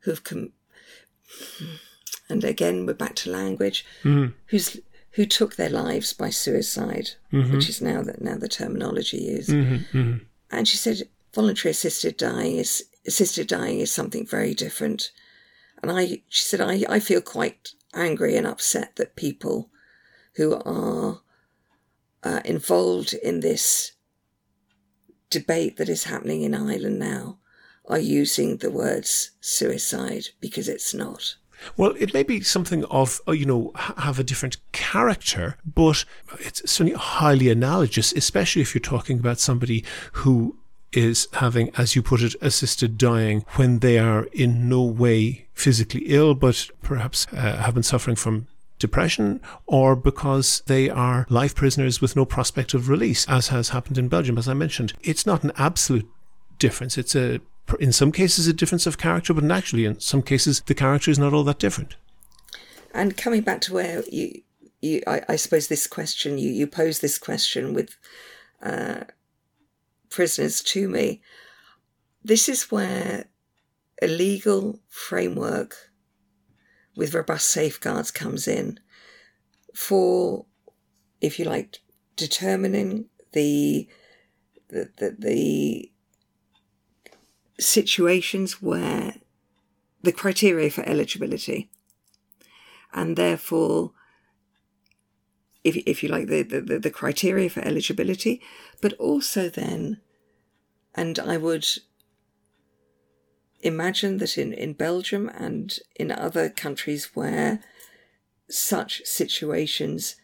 who've come, and again, we're back to language, mm-hmm. who's who took their lives by suicide, mm-hmm. which is now the, now the terminology used. Mm-hmm, mm-hmm. and she said, voluntary assisted dying is assisted dying is something very different. And I, she said, I, I feel quite angry and upset that people who are uh, involved in this debate that is happening in Ireland now are using the words suicide because it's not. Well, it may be something of, uh, you know, have a different character, but it's certainly highly analogous, especially if you're talking about somebody who is having, as you put it, assisted dying when they are in no way physically ill, but perhaps uh, have been suffering from depression or because they are life prisoners with no prospect of release, as has happened in Belgium, as I mentioned. It's not an absolute difference. It's a, in some cases, a difference of character, but actually, in some cases, the character is not all that different. And coming back to where you, you I, I suppose this question, you, you pose this question with, uh, prisoners to me. This is where a legal framework with robust safeguards comes in for, if you like, determining the the, the, the situations where the criteria for eligibility and therefore if, if you like the, the, the criteria for eligibility but also then and I would imagine that in, in Belgium and in other countries where such situations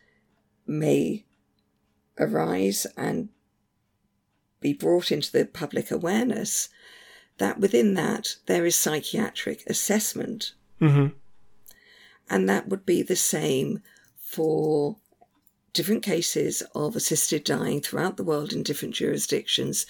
may arise and be brought into the public awareness, that within that there is psychiatric assessment. Mm-hmm. And that would be the same for different cases of assisted dying throughout the world in different jurisdictions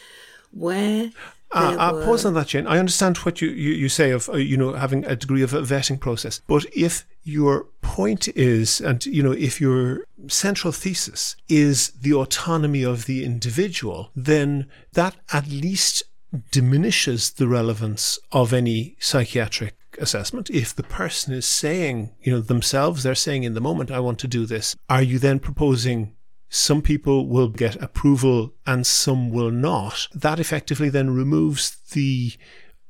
where uh, uh, pause on that, Jane. I understand what you, you, you say of uh, you know having a degree of a vetting process, but if your point is, and you know, if your central thesis is the autonomy of the individual, then that at least diminishes the relevance of any psychiatric assessment. If the person is saying, you know, themselves, they're saying in the moment, I want to do this, are you then proposing some people will get approval and some will not, that effectively then removes the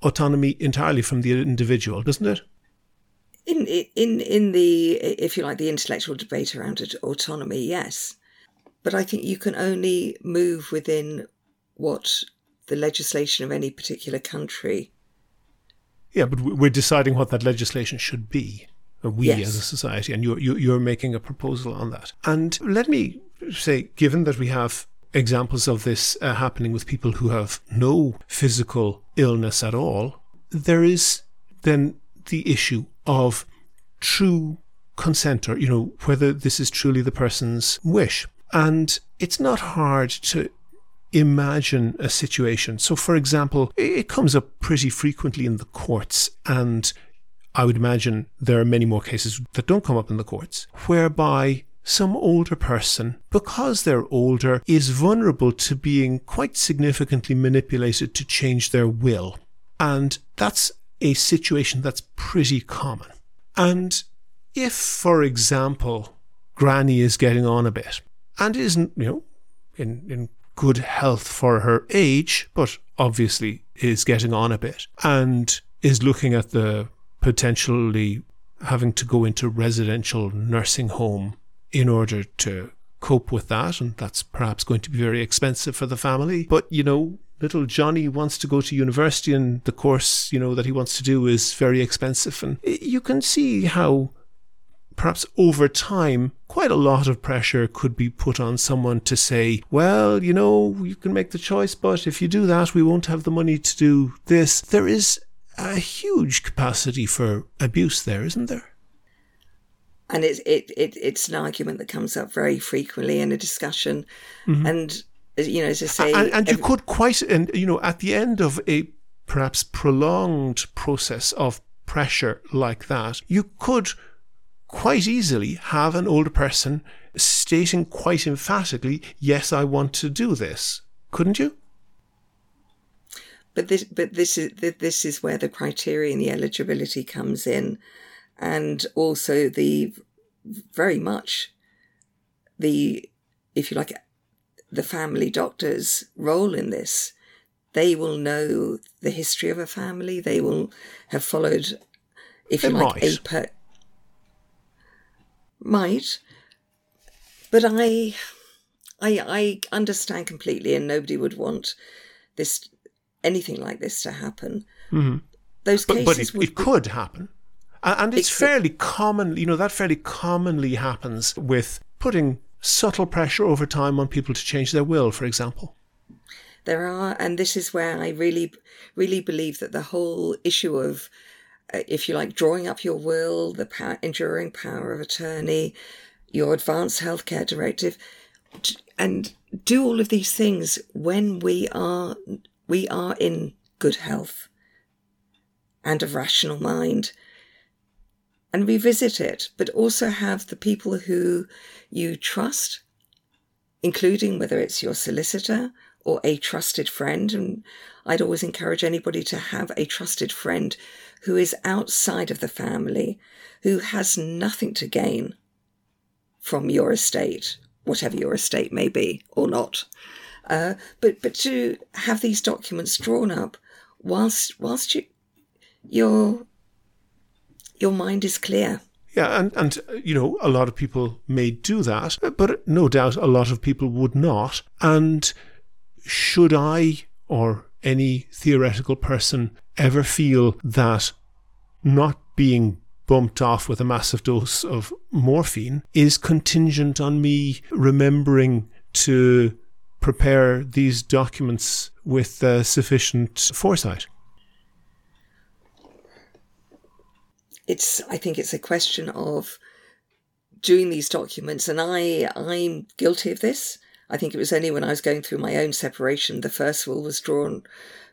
autonomy entirely from the individual, doesn't it? in in in the if you like the intellectual debate around autonomy, yes, but I think you can only move within what the legislation of any particular country. Yeah, but we're deciding what that legislation should be. Uh, we yes. as a society, and you're you're making a proposal on that. And let me say, given that we have examples of this uh, happening with people who have no physical illness at all, there is then the issue of true consent or, you know, whether this is truly the person's wish. And it's not hard to imagine a situation. So, for example, it comes up pretty frequently in the courts, and I would imagine there are many more cases that don't come up in the courts, whereby some older person, because they're older, is vulnerable to being quite significantly manipulated to change their will. And that's a situation that's pretty common. And if, for example, Granny is getting on a bit and isn't, you know, in, in good health for her age, but obviously is getting on a bit and is looking at the potentially having to go into residential nursing home in order to cope with that. And that's perhaps going to be very expensive for the family. But, you know, little Johnny wants to go to university and the course, you know, that he wants to do is very expensive. And you can see how perhaps over time, quite a lot of pressure could be put on someone to say, well, you know, you can make the choice, but if you do that, we won't have the money to do this. There is a huge capacity for abuse there, isn't there? And it's it, it it's an argument that comes up very frequently in a discussion, mm-hmm. and you know, as I say, and, and you every- could quite, and you know, at the end of a perhaps prolonged process of pressure like that, you could quite easily have an older person stating quite emphatically, "Yes, I want to do this." Couldn't you? But this, but this is this is where the criteria and the eligibility comes in, and also the very much the, if you like, the family doctor's role in this. They will know the history of a family. They will have followed, if you like, a per- might, but I, I, I understand completely, and nobody would want this anything like this to happen. Mm-hmm. Those but, cases, but it, it be, could happen, and it's it fairly common. You know that fairly commonly happens with putting subtle pressure over time on people to change their will, for example. There are, and this is where I really, really believe that the whole issue of Uh, if you like, drawing up your will, the power, enduring power of attorney, your advanced healthcare directive, and do all of these things when we are we are in good health and of rational mind and revisit it, but also have the people who you trust, including whether it's your solicitor or a trusted friend. And I'd always encourage anybody to have a trusted friend who is outside of the family, who has nothing to gain from your estate, whatever your estate may be or not. Uh, but but to have these documents drawn up whilst whilst you your your mind is clear. Yeah, and, and you know, a lot of people may do that, but no doubt a lot of people would not. And should I or any theoretical person ever feel that not being bumped off with a massive dose of morphine is contingent on me remembering to prepare these documents with uh, sufficient foresight? It's. I think it's a question of doing these documents, and I I'm guilty of this. I think it was only when I was going through my own separation the first will was drawn,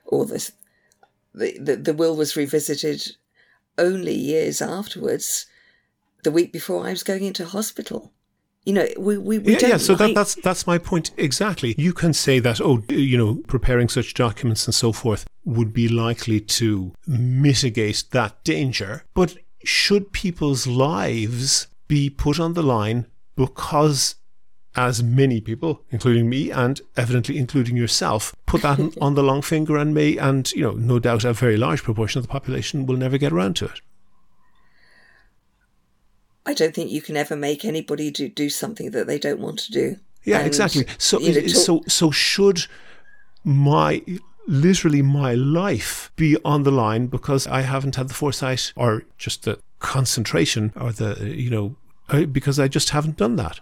or the the, the, the will was revisited only years afterwards, the week before I was going into hospital. You know, we, we, we yeah, don't yeah. So like... that, that's that's my point exactly. You can say that oh, you know, preparing such documents and so forth would be likely to mitigate that danger. But should people's lives be put on the line because as many people, including me and evidently including yourself, put that on the long finger and may, and you know, no doubt a very large proportion of the population will never get around to it. I don't think you can ever make anybody do, do something that they don't want to do. Yeah, And, exactly. So, you know, talk- so, so should my literally my life be on the line because I haven't had the foresight or just the concentration or the you know uh, because I just haven't done that.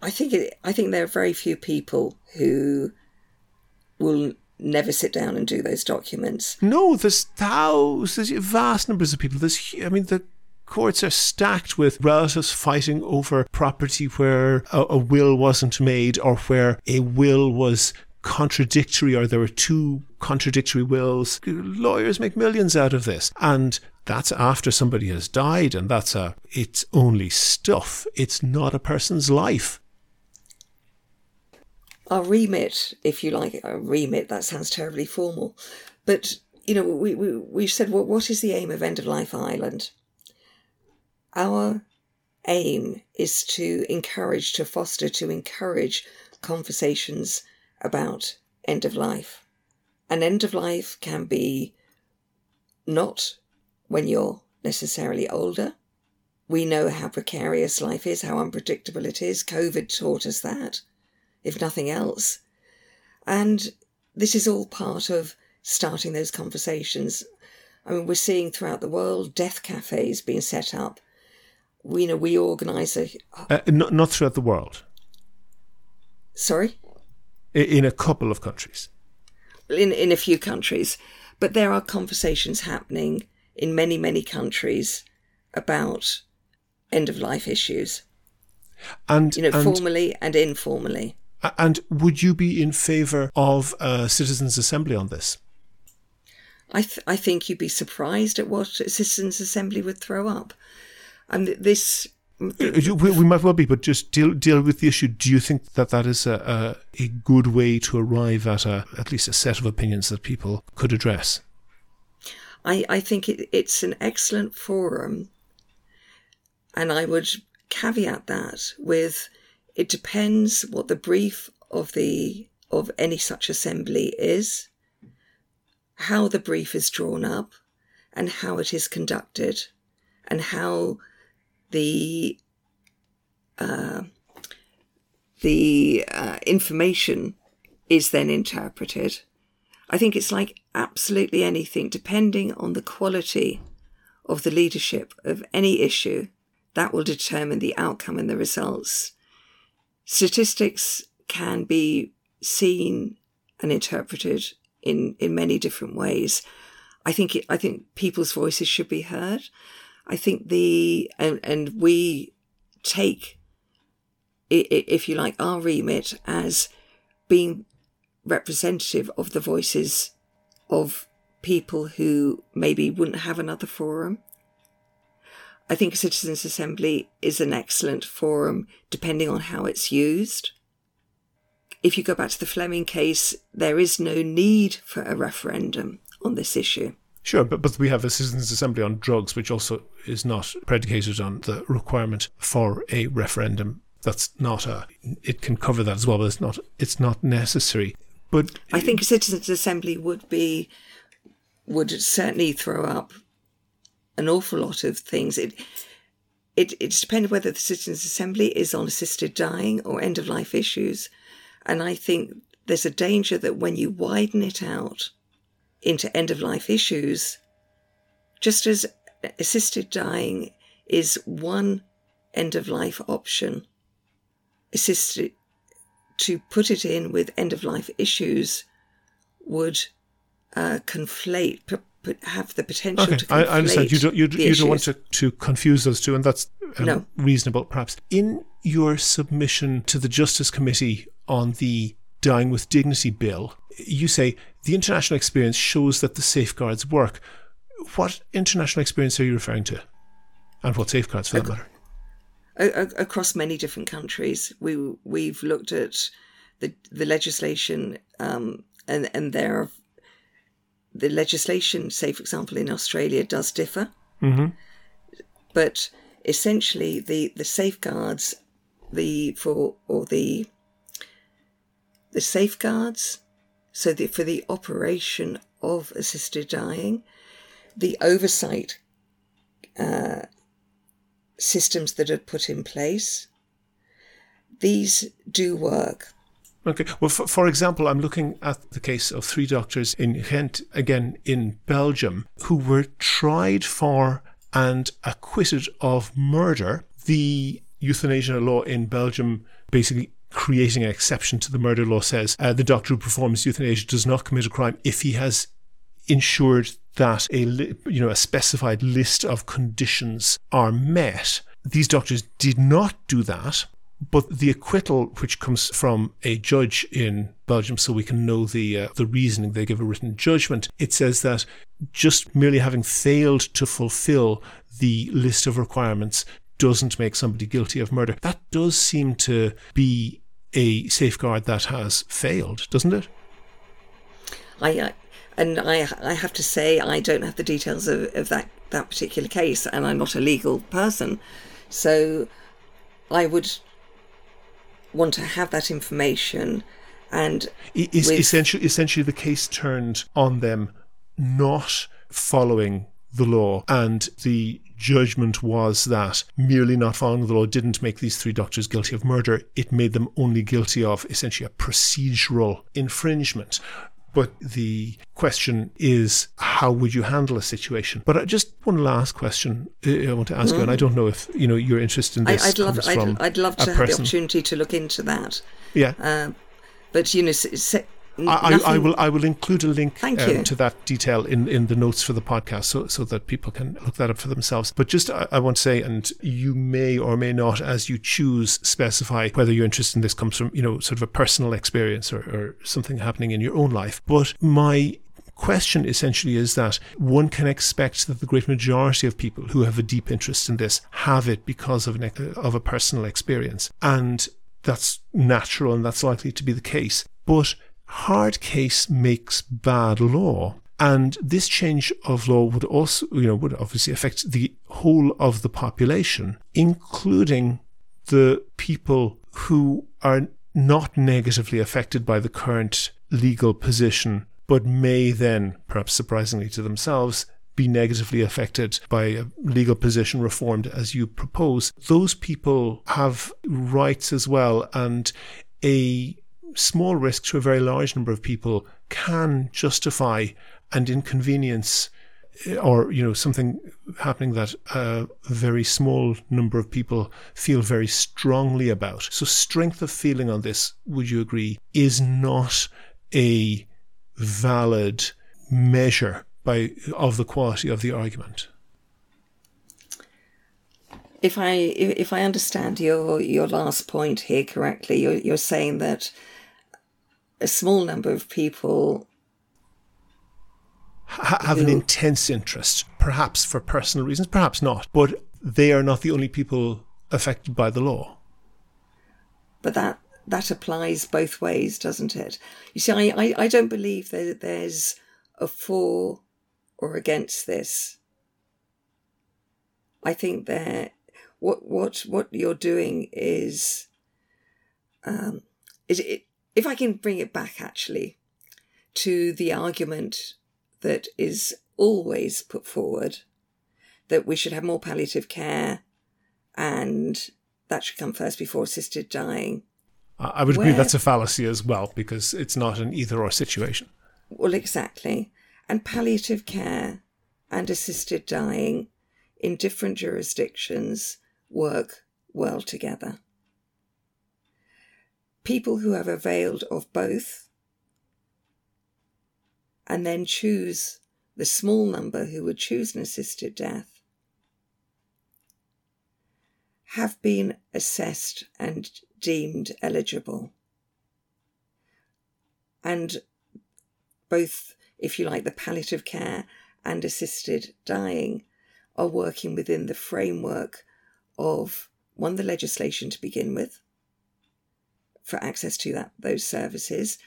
I think it, I think there are very few people who will never sit down and do those documents. No, there's thousands, vast numbers of people. There's, I mean, the courts are stacked with relatives fighting over property where a, a will wasn't made or where a will was contradictory or there were two contradictory wills. Lawyers make millions out of this. And that's after somebody has died and that's a, it's only stuff. It's not a person's life. Our remit, if you like, a remit, that sounds terribly formal. But, you know, we, we, we said, well, what is the aim of End of Life Ireland? Our aim is to encourage, to foster, to encourage conversations about end of life. An end of life can be not when you're necessarily older. We know how precarious life is, how unpredictable it is. COVID taught us that, if nothing else. And this is all part of starting those conversations. I mean, we're seeing throughout the world death cafes being set up. We you know we organise a Uh, not, not throughout the world, sorry in a couple of countries. in in a few countries, but there are conversations happening in many many countries about end of life issues. And, You know, and formally and informally. And would you be in favour of a citizens' assembly on this? I th- I think you'd be surprised at what a citizens' assembly would throw up. And this Uh, We, we might well be, but just deal deal with the issue. Do you think that that is a, a, a good way to arrive at a at least a set of opinions that people could address? I, I think it, it's an excellent forum. And I would caveat that with it depends what the brief of the of any such assembly is, how the brief is drawn up, and how it is conducted, and how the uh, the uh, information is then interpreted. I think it's like absolutely anything, depending on the quality of the leadership of any issue, that will determine the outcome and the results. Statistics can be seen and interpreted in, in many different ways. I think it, I think people's voices should be heard. I think the and, and we take, if you like, our remit as being representative of the voices of people who maybe wouldn't have another forum. I think a citizens' assembly is an excellent forum depending on how it's used. If you go back to the Fleming case, there is no need for a referendum on this issue. Sure, but but we have a citizens' assembly on drugs, which also is not predicated on the requirement for a referendum. That's not a. It can cover that as well, but it's not. It's not necessary. But I think a citizens' assembly would be would certainly throw up an awful lot of things. It it it's dependent whether the citizens' assembly is on assisted dying or end of life issues, and I think there's a danger that when you widen it out into end of life issues, just as assisted dying is one end of life option, assisted to put it in with end of life issues would uh, conflate, have the potential okay, to I. I understand. You don't. You, the you don't want to, to confuse those two, and that's um, No. reasonable, perhaps. In your submission to the Justice Committee on the Dying with Dignity bill, you say the international experience shows that the safeguards work. What international experience are you referring to, and what safeguards, for that matter? a- across many different countries. We we've looked at the the legislation, um, and and there are the legislation. Say, for example, in Australia, does differ, Mhm. but essentially the the safeguards, the for or the the safeguards. So the, for the operation of assisted dying, the oversight systems that are put in place. These do work. Okay. Well, for, for, example, I'm looking at the case of three doctors in Ghent, again in Belgium, who were tried for and acquitted of murder. The euthanasia law in Belgium basically creating an exception to the murder law says uh, the doctor who performs euthanasia does not commit a crime if he has ensured that a you know a specified list of conditions are met. These doctors did not do that, but the acquittal, which comes from a judge in Belgium, so we can know the uh, the reasoning, they give a written judgment. It says that just merely having failed to fulfil the list of requirements doesn't make somebody guilty of murder. That does seem to be a safeguard that has failed, doesn't it? I, uh, and I, I have to say, I don't have the details of, of that, that particular case, and I'm not a legal person. So I would want to have that information and is with... essentially essentially the case turned on them not following the law and the judgment was that merely not following the law didn't make these three doctors guilty of murder. It made them only guilty of essentially a procedural infringement but the question is, how would you handle a situation? But just one last question uh, I want to ask mm. you, and I don't know if you know you're interested in this. I, would love, I'd, I'd, love to have person. the opportunity to look into that. Yeah. Uh, but you know, I, I, will I will include a link um, to that detail in, in the notes for the podcast so, so that people can look that up for themselves. But just I, I want to say, and you may or may not, as you choose, specify whether you're interested in this comes from, you know, sort of a personal experience or, or something happening in your own life. But my question essentially is that one can expect that the great majority of people who have a deep interest in this have it because of an of a personal experience and that's natural and that's likely to be the case but hard case makes bad law. And this change of law would also, you know, would obviously affect the whole of the population, including the people who are not negatively affected by the current legal position, but may then, perhaps surprisingly to themselves, be negatively affected by a legal position reformed as you propose. Those people have rights as well, and a small risk to a very large number of people can justify and inconvenience eh, or you know something happening that a very small number of people feel very strongly about. So strength of feeling on this would you agree is not a valid measure by of the quality of the argument? If I if I understand your your last point here correctly, you're, you're saying that a small number of people have who, an intense interest, perhaps for personal reasons, perhaps not, but they are not the only people affected by the law. But that that applies both ways, doesn't it? You see, I, I, I don't believe that there's a for or against this. I think that what what what you're doing is um, is it if I can bring it back actually to the argument that is always put forward that we should have more palliative care and that should come first before assisted dying. I would agree that's a fallacy as well because it's not an either or situation. Well, exactly. And palliative care and assisted dying in different jurisdictions work well together people who have availed of both and then choose the small number who would choose an assisted death have been assessed and deemed eligible. And both, if you like, the palliative care and assisted dying are working within the framework of one, the legislation to begin with, for access to that those services,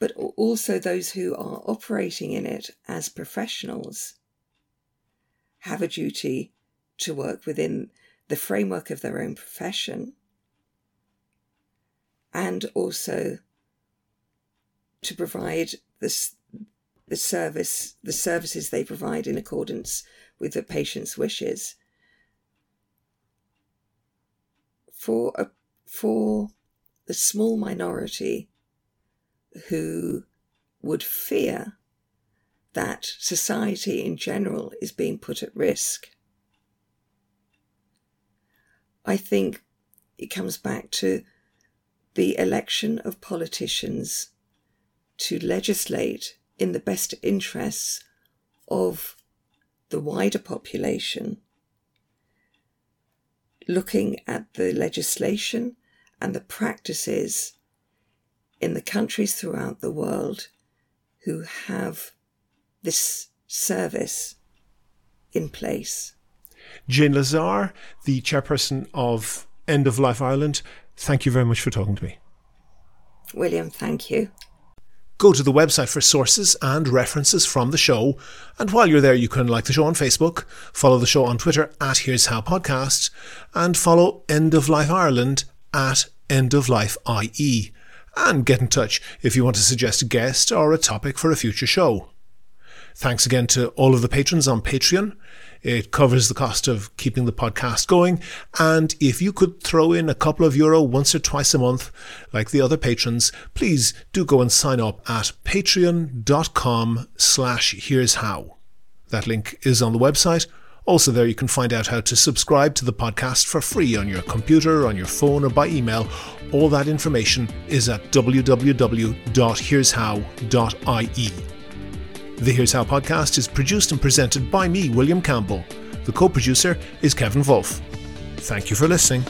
but also those who are operating in it as professionals have a duty to work within the framework of their own profession and also to provide this the service the services they provide in accordance with the patient's wishes. For a, for the small minority who would fear that society in general is being put at risk. I think it comes back to the election of politicians to legislate in the best interests of the wider population, looking at the legislation and the practices in the countries throughout the world who have this service in place. Janie Lazar, the chairperson of End of Life Ireland, thank you very much for talking to me. William, thank you. Go to the website for sources and references from the show. And while you're there, you can like the show on Facebook, follow the show on Twitter at Here's How Podcast, and follow End of Life Ireland at End of Life IE. And get in touch if you want to suggest a guest or a topic for a future show. Thanks again to all of the patrons on Patreon. It covers the cost of keeping the podcast going. And if you could throw in a couple of euro once or twice a month, like the other patrons, please do go and sign up at patreon.com slash here's how. That link is on the website. Also, there you can find out how to subscribe to the podcast for free on your computer, on your phone, or by email. All that information is at www.here'show.ie. The Here's How podcast is produced and presented by me, William Campbell. The co producer is Kevin Wolf. Thank you for listening.